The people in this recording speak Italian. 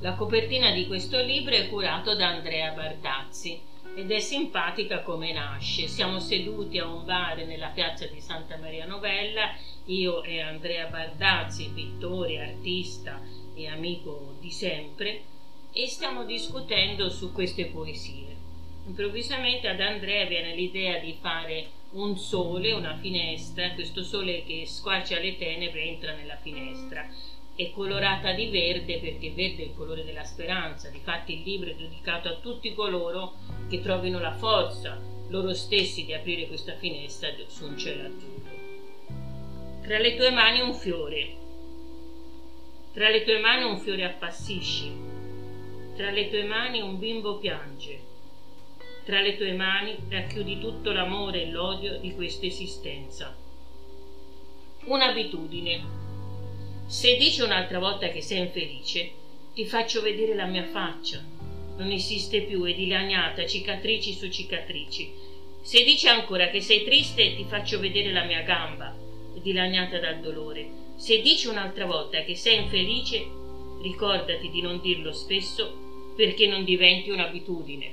La copertina di questo libro è curato da Andrea Bardazzi ed è simpatica come nasce. Siamo seduti a un bar nella piazza di Santa Maria Novella, io e Andrea Bardazzi, pittore, artista e amico di sempre, e stiamo discutendo su queste poesie. Improvvisamente ad Andrea viene l'idea di fare un sole, una finestra, questo sole che squarcia le tenebre entra nella finestra è colorata di verde perché verde è il colore della speranza. Difatti il libro è dedicato a tutti coloro che trovino la forza loro stessi di aprire questa finestra su un cielo azzurro. Tra le tue mani un fiore. Tra le tue mani un fiore appassisce. Tra le tue mani un bimbo piange. Tra le tue mani racchiudi tutto l'amore e l'odio di questa esistenza. Un'abitudine se dici un'altra volta che sei infelice, ti faccio vedere la mia faccia. Non esiste più, è dilaniata, cicatrici su cicatrici. Se dici ancora che sei triste, ti faccio vedere la mia gamba, dilaniata dal dolore. Se dici un'altra volta che sei infelice, ricordati di non dirlo spesso perché non diventi un'abitudine.